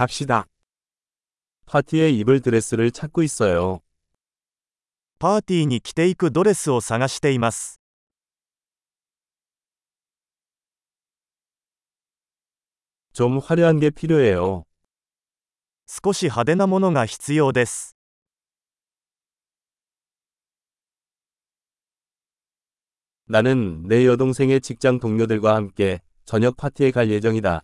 갑시다. 파티에 입을 드레스를 찾고 있어요. パーティーに着ていくドレスを探しています 좀 화려한 게 필요해요. 少し派手なものが必要です 나는 내 여동생의 직장 동료들과 함께 저녁 파티에 갈 예정이다.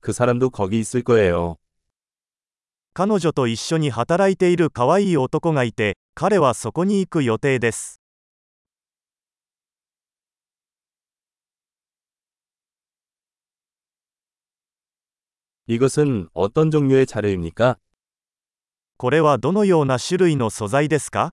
그 사람도 거기 있을 거예요. 彼女と一緒に働いている可愛い男がいて彼はそこに行く予定です 이것은 어떤 종류의 자료입니까? これはどのような種類の素材ですか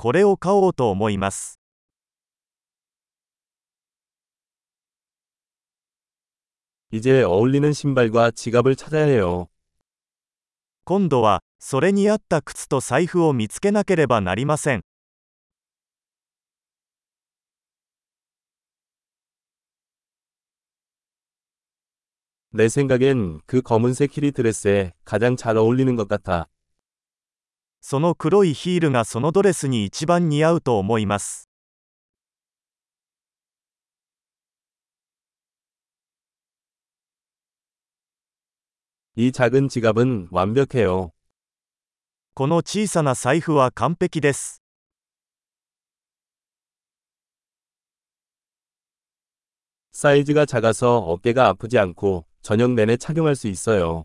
これを買おうと思います 이제 어울리는 신발과 지갑을 찾아야 해요. 今度はそれに合った靴と財布を見つけなければなりません 내 생각엔 그 검은색 히리 드레스에 가장 잘 어울리는 것 같아. その黒いヒールがそのドレスに一番似合うと思います 이 작은 지갑은 완벽해요. この小さな財布は完璧です 사이즈가 작아서 어깨가 아프지 않고 저녁 내내 착용할 수 있어요.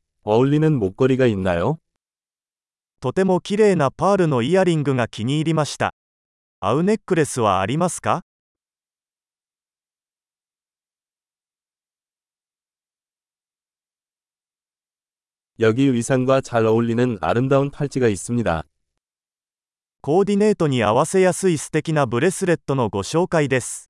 어울리는 목걸이가 있나요? とても綺麗なパールのイヤリングが気に入りました合うネックレスはありますか 여기 의상과 잘 어울리는 아름다운 팔찌가 있습니다. コーディネートに合わせやすい素敵なブレスレットのご紹介です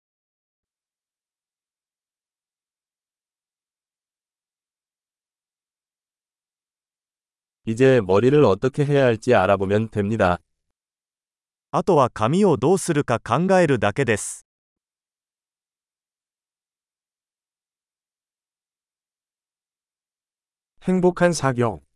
이제 머리를 어떻게 해야 할지 알아보면 됩니다. あとは髪をどうするか考えるだけです。 행복한 사격.